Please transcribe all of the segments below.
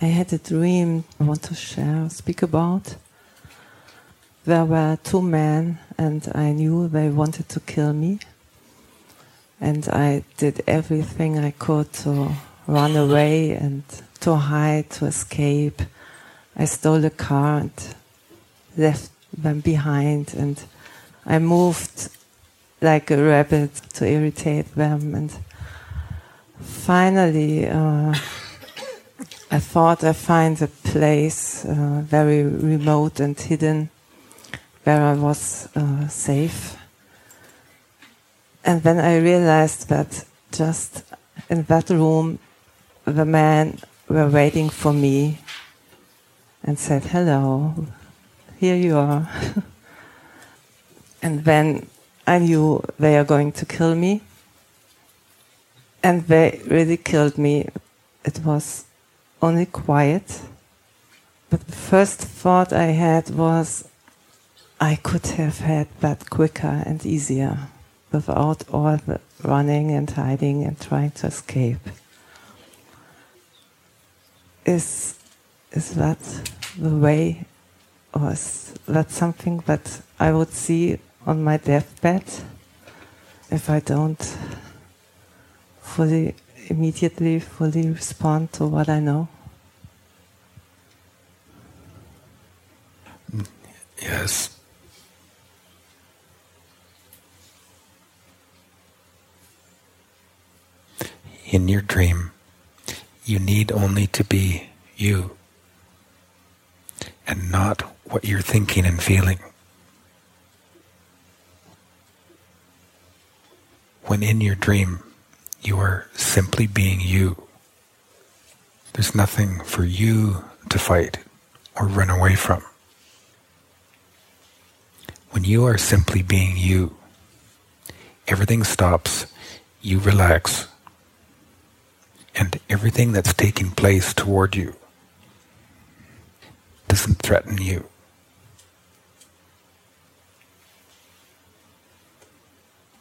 I had a dream I want to share, speak about. There were two men, and I knew they wanted to kill me. And I did everything I could to run away and to hide, to escape. I stole a car and left them behind, and I moved like a rabbit to irritate them. And finally, uh, I thought I find a place uh, very remote and hidden where I was uh, safe. And then I realized that just in that room, the men were waiting for me and said, Hello, here you are. and then I knew they are going to kill me. And they really killed me. It was only quiet. But the first thought I had was, I could have had that quicker and easier without all the running and hiding and trying to escape. Is, is that the way, or is that something that I would see on my deathbed if I don't fully, immediately, fully respond to what I know? Yes. in your dream, you need only to be you and not what you're thinking and feeling. When in your dream, you are simply being you. There's nothing for you to fight or run away from. When you are simply being you, everything stops, you relax, and everything that's taking place toward you doesn't threaten you.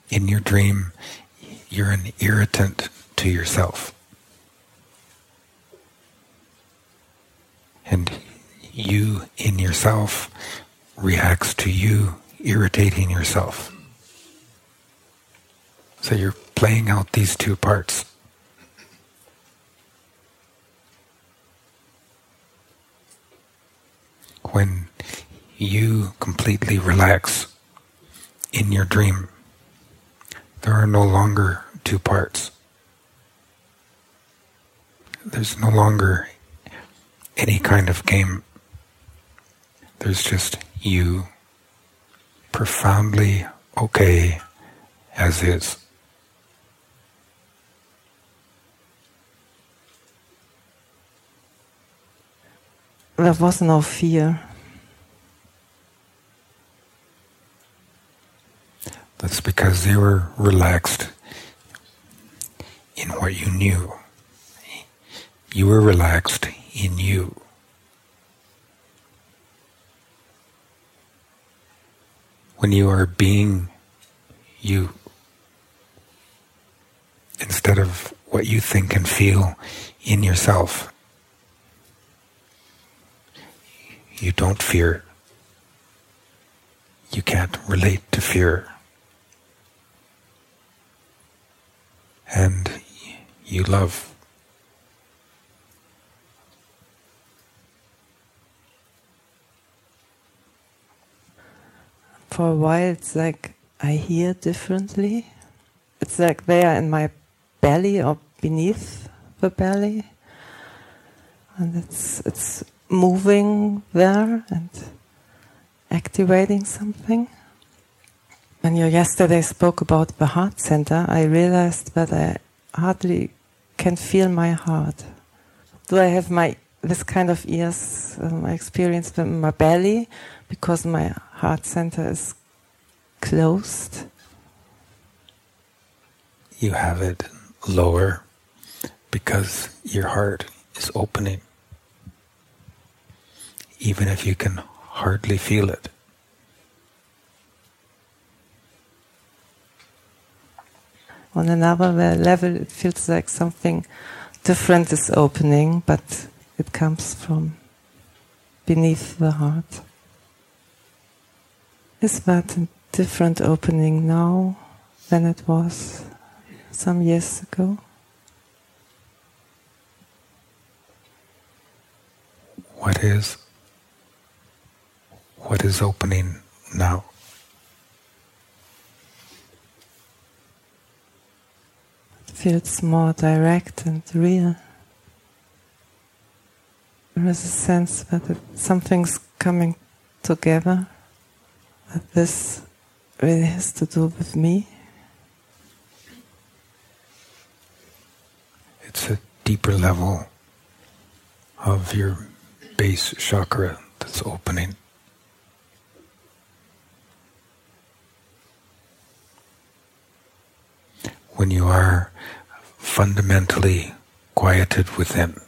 In your dream, you're an irritant to yourself. And you in yourself reacts to you irritating yourself. So you're playing out these two parts. when you completely relax in your dream, there are no longer two parts. There's no longer any kind of game. There's just you profoundly okay as is. There was no fear. That's because they were relaxed in what you knew. You were relaxed in you. When you are being you, instead of what you think and feel in yourself, you don't fear. You can't relate to fear. And you love. For a while, it's like I hear differently. It's like they are in my belly or beneath the belly. And it's, it's moving there and activating something. When you yesterday spoke about the heart center, I realized that I hardly can feel my heart. Do I have my this kind of ears? Um, I experience them in my belly because my heart center is closed. You have it lower because your heart is opening even if you can hardly feel it. On another level, it feels like something different is opening, but it comes from beneath the heart. Is that a different opening now than it was some years ago? What is what is opening now? Feels more direct and real. There is a sense that it, something's coming together, that this really has to do with me. It's a deeper level of your base chakra that's opening. When you are fundamentally quieted within,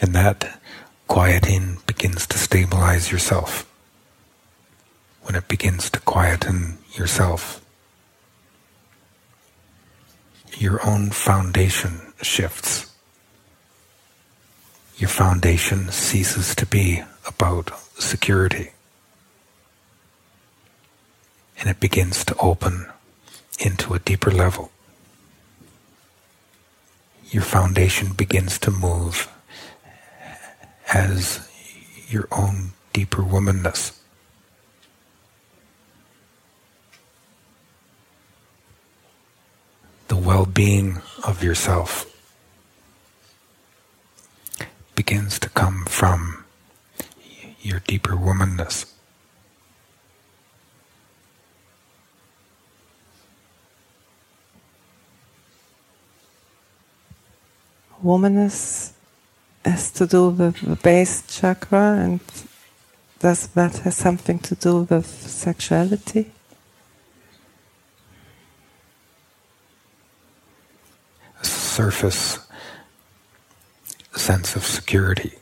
and that quieting begins to stabilize yourself. When it begins to quieten yourself, your own foundation shifts. Your foundation ceases to be about security. And it begins to open into a deeper level. Your foundation begins to move as your own deeper womanness. The well being of yourself begins to come from your deeper womanness. Womanness has to do with the base chakra, and does that have something to do with sexuality? A surface sense of security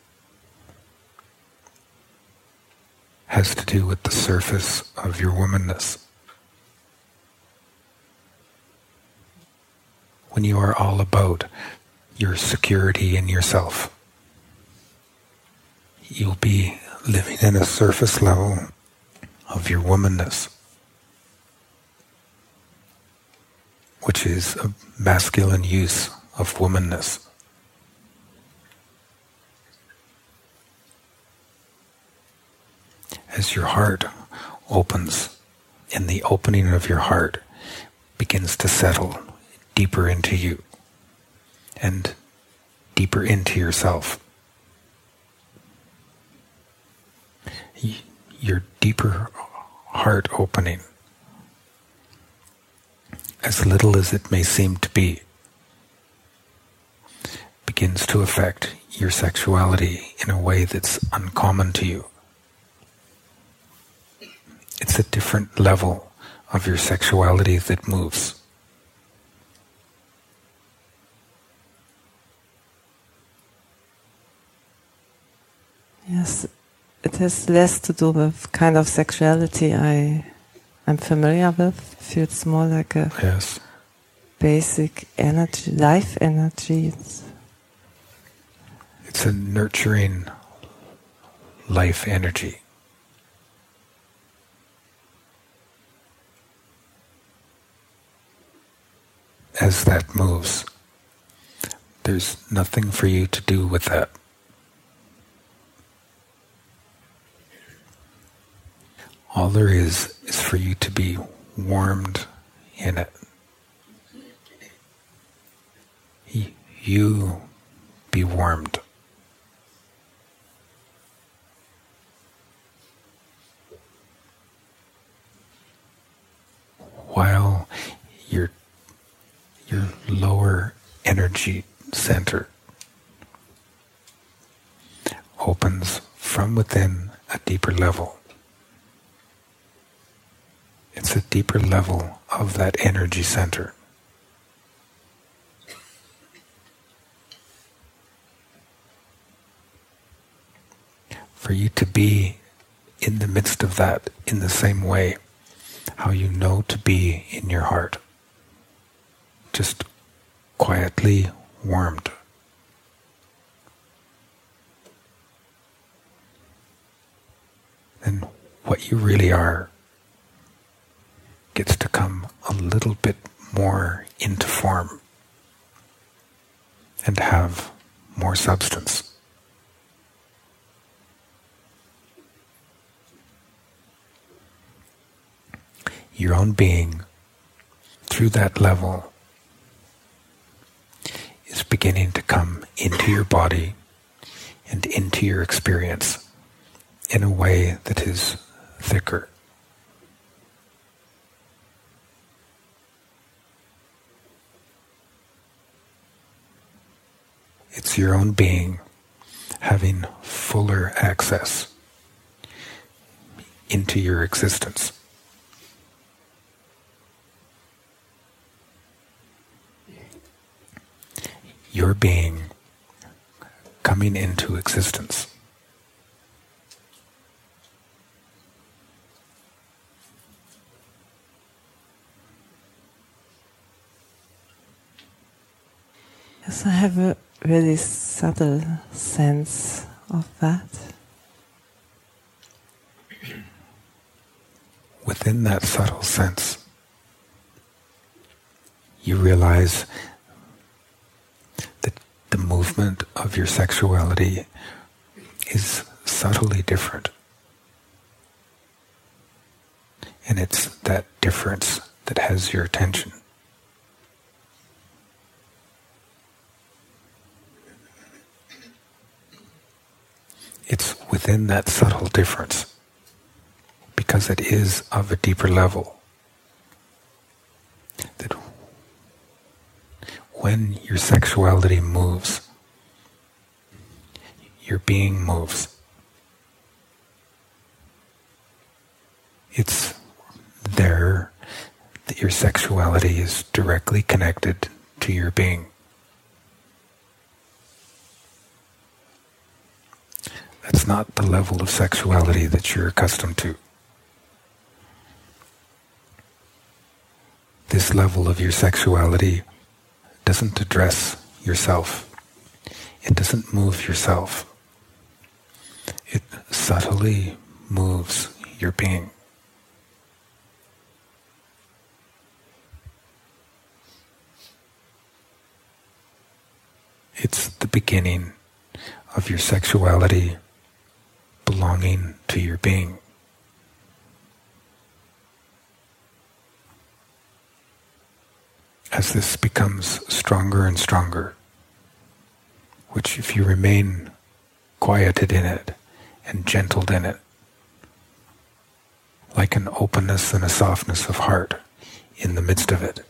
has to do with the surface of your womanness. When you are all about your security in yourself you'll be living in a surface level of your womanness, which is a masculine use of womanness. As your heart opens, and the opening of your heart begins to settle deeper into you and deeper into yourself. your deeper heart opening, as little as it may seem to be, begins to affect your sexuality in a way that's uncommon to you. It's a different level of your sexuality that moves. Yes, it has less to do with kind of sexuality I I'm familiar with. It feels more like a yes. basic energy, life energy. It's, it's a nurturing life energy. As that moves, there's nothing for you to do with that. All there is is for you to be warmed in it. You be warmed. While your your lower energy center opens from within a deeper level. It's a deeper level of that energy center. For you to be in the midst of that in the same way, how you know to be in your heart, just quietly warmed. And what you really are gets to come a little bit more into form and have more substance. Your own being, through that level, is beginning to come into your body and into your experience in a way that is thicker. It's your own being having fuller access into your existence. Your being coming into existence. Yes, I have a really subtle sense of that. Within that subtle sense, you realize that the movement of your sexuality is subtly different. And it's that difference that has your attention. It's within that subtle difference because it is of a deeper level that when your sexuality moves, your being moves. It's there that your sexuality is directly connected to your being. That's not the level of sexuality that you're accustomed to. This level of your sexuality doesn't address yourself. It doesn't move yourself. It subtly moves your being. It's the beginning of your sexuality belonging to your being. As this becomes stronger and stronger, which if you remain quieted in it and gentled in it, like an openness and a softness of heart in the midst of it.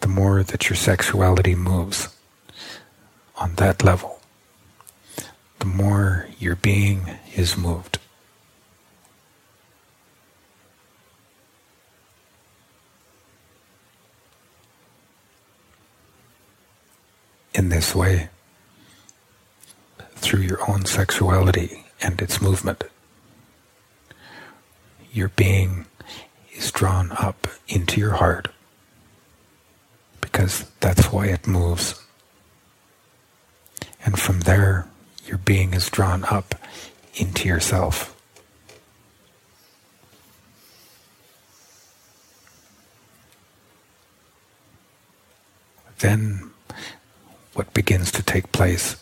The more that your sexuality moves, on that level, the more your being is moved. In this way, through your own sexuality and its movement, your being is drawn up into your heart because that's why it moves. And from there, your being is drawn up into yourself. Then, what begins to take place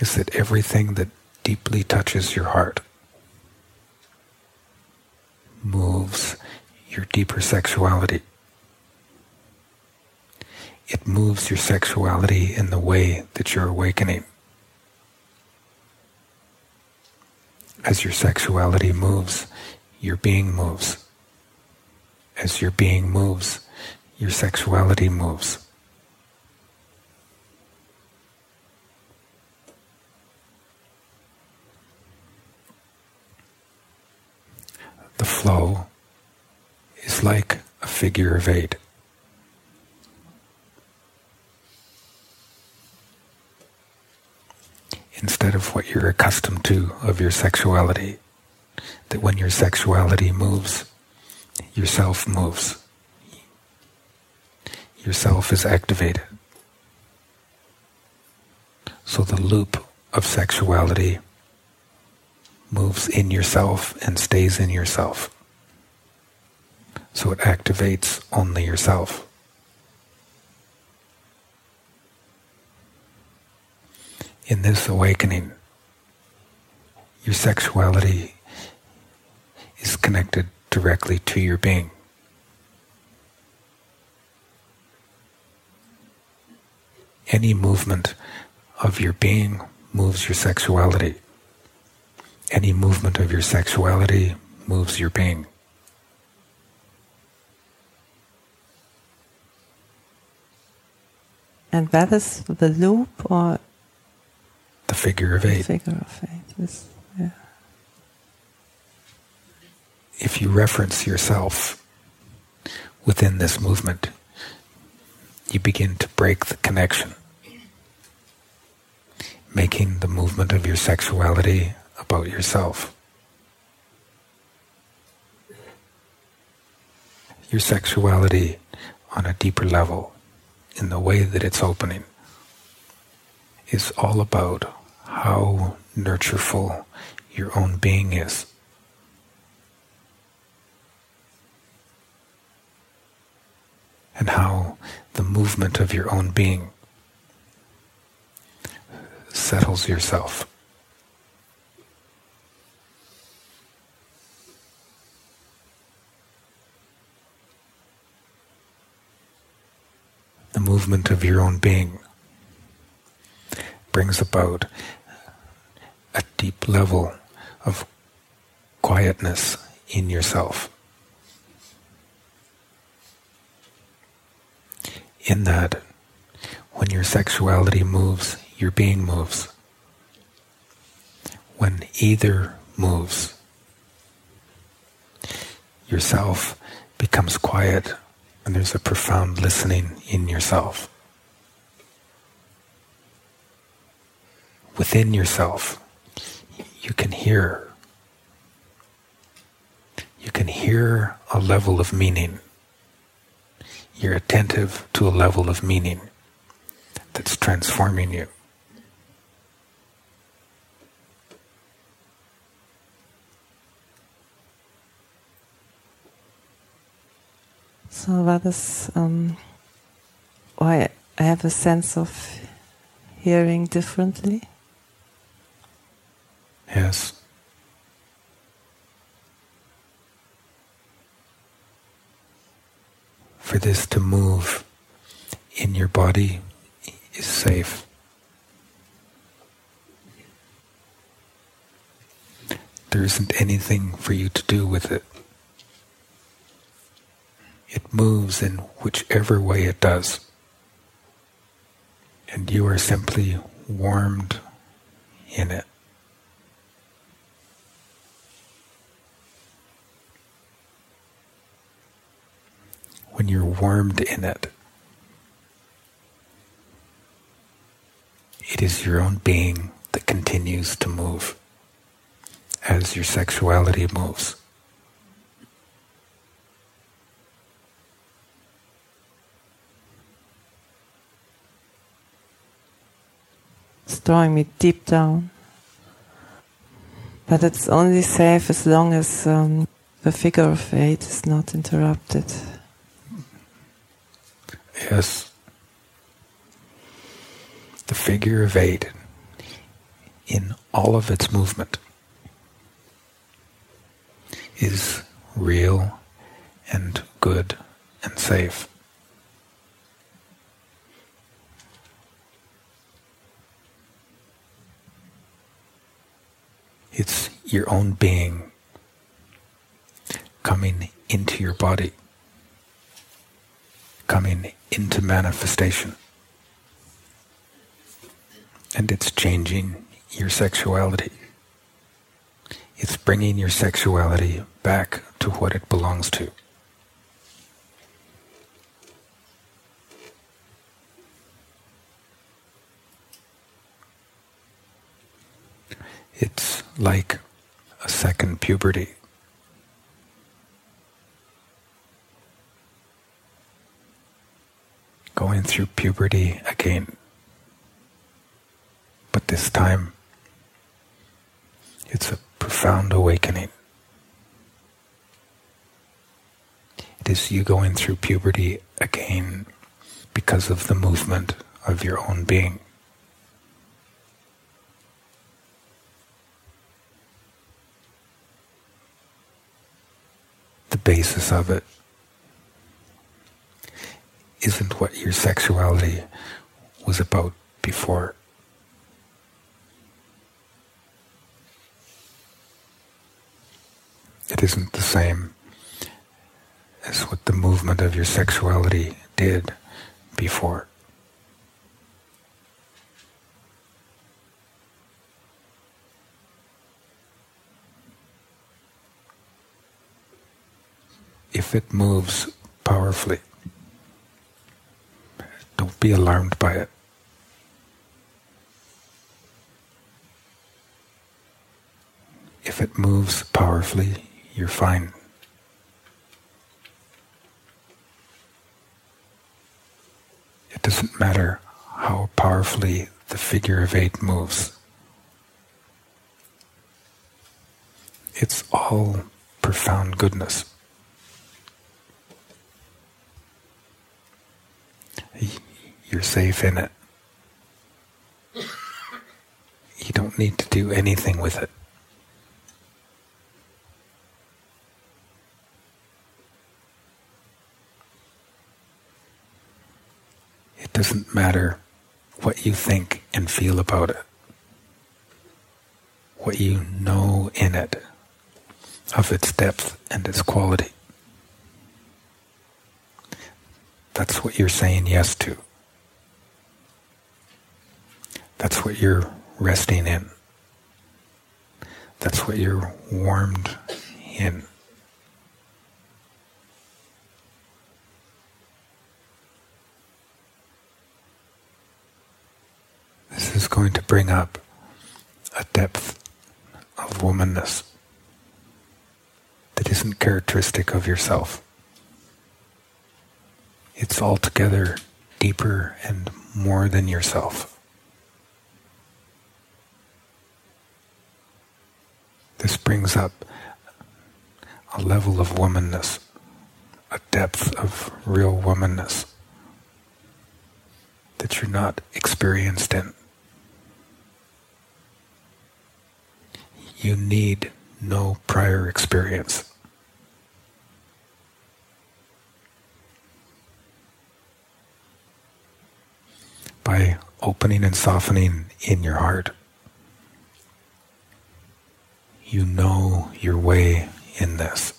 is that everything that deeply touches your heart moves your deeper sexuality it moves your sexuality in the way that you're awakening. As your sexuality moves, your being moves. As your being moves, your sexuality moves. The flow is like a figure of eight. Instead of what you're accustomed to of your sexuality. That when your sexuality moves, yourself moves. Yourself is activated. So the loop of sexuality moves in yourself and stays in yourself. So it activates only yourself. In this awakening, your sexuality is connected directly to your being. Any movement of your being moves your sexuality. Any movement of your sexuality moves your being. And that is the loop or the figure of eight. Figure of eight. Yeah. If you reference yourself within this movement, you begin to break the connection, making the movement of your sexuality about yourself. Your sexuality on a deeper level, in the way that it's opening, is all about how nurtureful your own being is. And how the movement of your own being settles yourself. The movement of your own being brings about deep level of quietness in yourself. In that, when your sexuality moves, your being moves. When either moves, yourself becomes quiet and there's a profound listening in yourself. Within yourself, you can hear. You can hear a level of meaning. You're attentive to a level of meaning that's transforming you. So that is um, why I have a sense of hearing differently. Yes. For this to move in your body is safe. There isn't anything for you to do with it. It moves in whichever way it does. And you are simply warmed in it. When you're warmed in it. It is your own being that continues to move as your sexuality moves. It's drawing me deep down. But it's only safe as long as um, the figure of eight is not interrupted. The figure of eight in all of its movement is real and good and safe. It's your own being coming into your body coming into manifestation. And it's changing your sexuality. It's bringing your sexuality back to what it belongs to. It's like a second puberty. Going through puberty again. But this time, it's a profound awakening. It is you going through puberty again because of the movement of your own being. The basis of it isn't what your sexuality was about before. It isn't the same as what the movement of your sexuality did before. If it moves powerfully, be alarmed by it. If it moves powerfully, you're fine. It doesn't matter how powerfully the figure of eight moves. It's all profound goodness. You're safe in it. You don't need to do anything with it. It doesn't matter what you think and feel about it, what you know in it of its depth and its quality. That's what you're saying yes to. That's what you're resting in. That's what you're warmed in. This is going to bring up a depth of womanness that isn't characteristic of yourself. It's altogether deeper and more than yourself. This brings up a level of womanness, a depth of real womanness that you're not experienced in. You need no prior experience. By opening and softening in your heart, you know your way in this.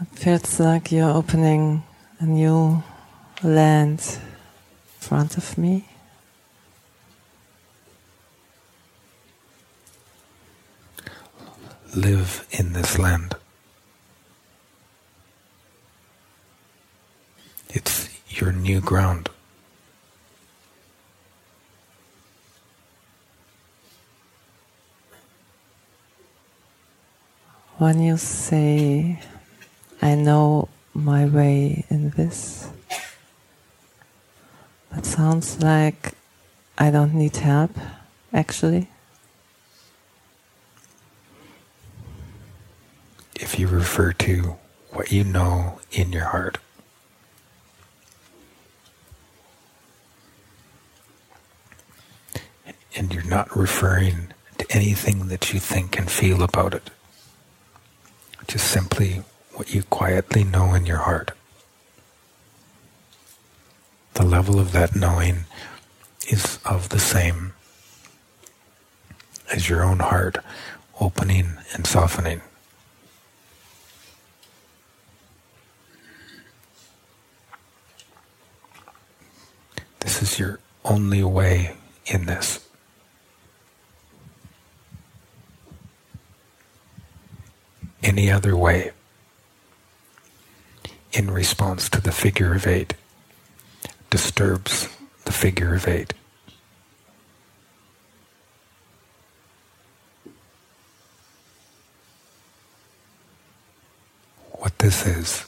It feels like you're opening a new land in front of me. Live in this land. It's your new ground. When you say, I know my way in this, that sounds like I don't need help, actually. If you refer to what you know in your heart. And you're not referring to anything that you think and feel about it. Just simply what you quietly know in your heart. The level of that knowing is of the same as your own heart opening and softening. This is your only way in this. Any other way in response to the figure of eight disturbs the figure of eight. What this is,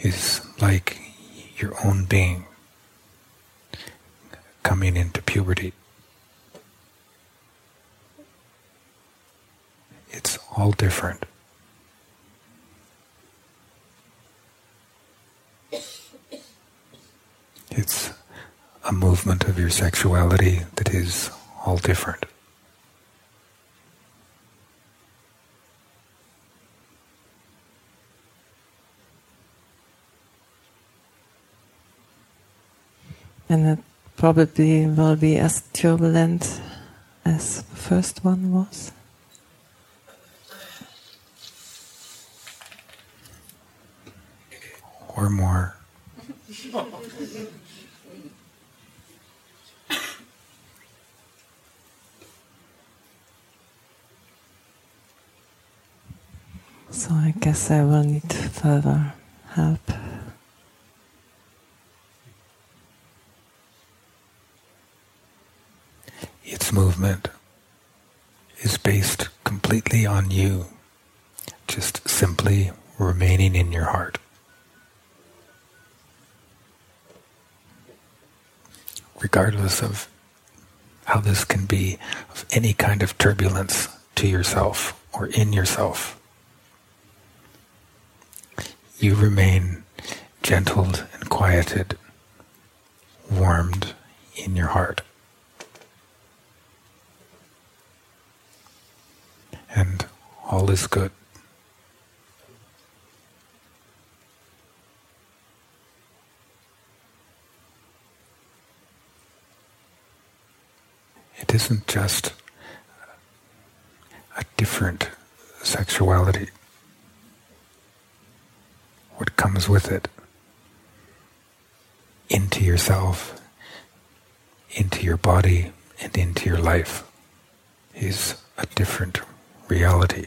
is like your own being coming into puberty. It's all different. It's a movement of your sexuality that is all different. And it probably will be as turbulent as the first one was. Or more. So I guess I will need further help. Its movement is based completely on you, just simply remaining in your heart. Regardless of how this can be of any kind of turbulence to yourself or in yourself, you remain gentled and quieted, warmed in your heart. and all is good. It isn't just a different sexuality. What comes with it into yourself, into your body, and into your life is a different reality.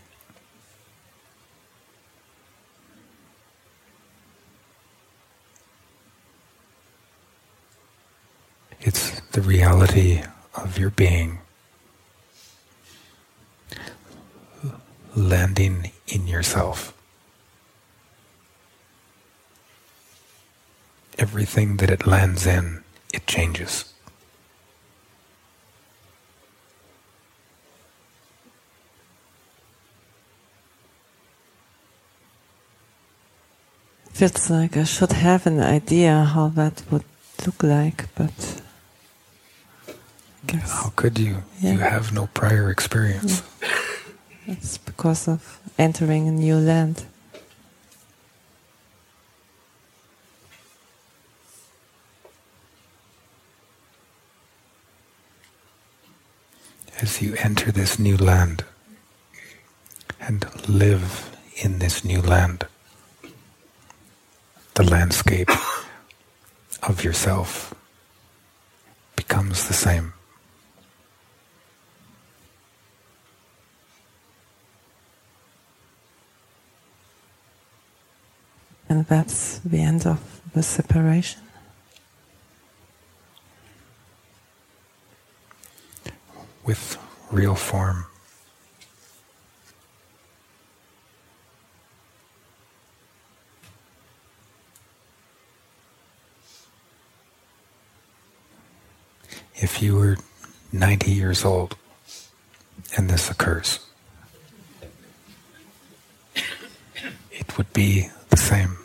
It's the reality of your being landing in yourself. Everything that it lands in, it changes. feels like I should have an idea how that would look like, but how could you? Yeah. You have no prior experience. Yeah. It's because of entering a new land. As you enter this new land and live in this new land, the landscape of yourself becomes the same. And that's the end of the separation. With real form. if you were 90 years old and this occurs, it would be the same.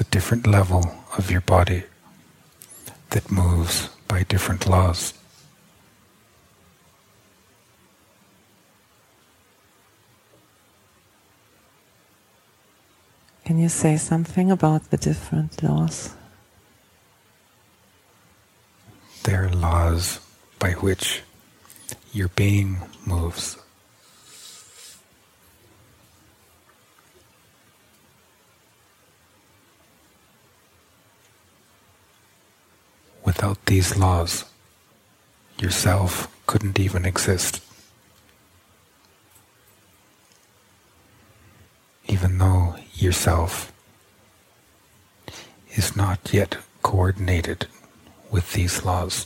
A different level of your body that moves by different laws. Can you say something about the different laws? There are laws by which your being moves. Without these laws, yourself couldn't even exist. Even though yourself is not yet coordinated with these laws.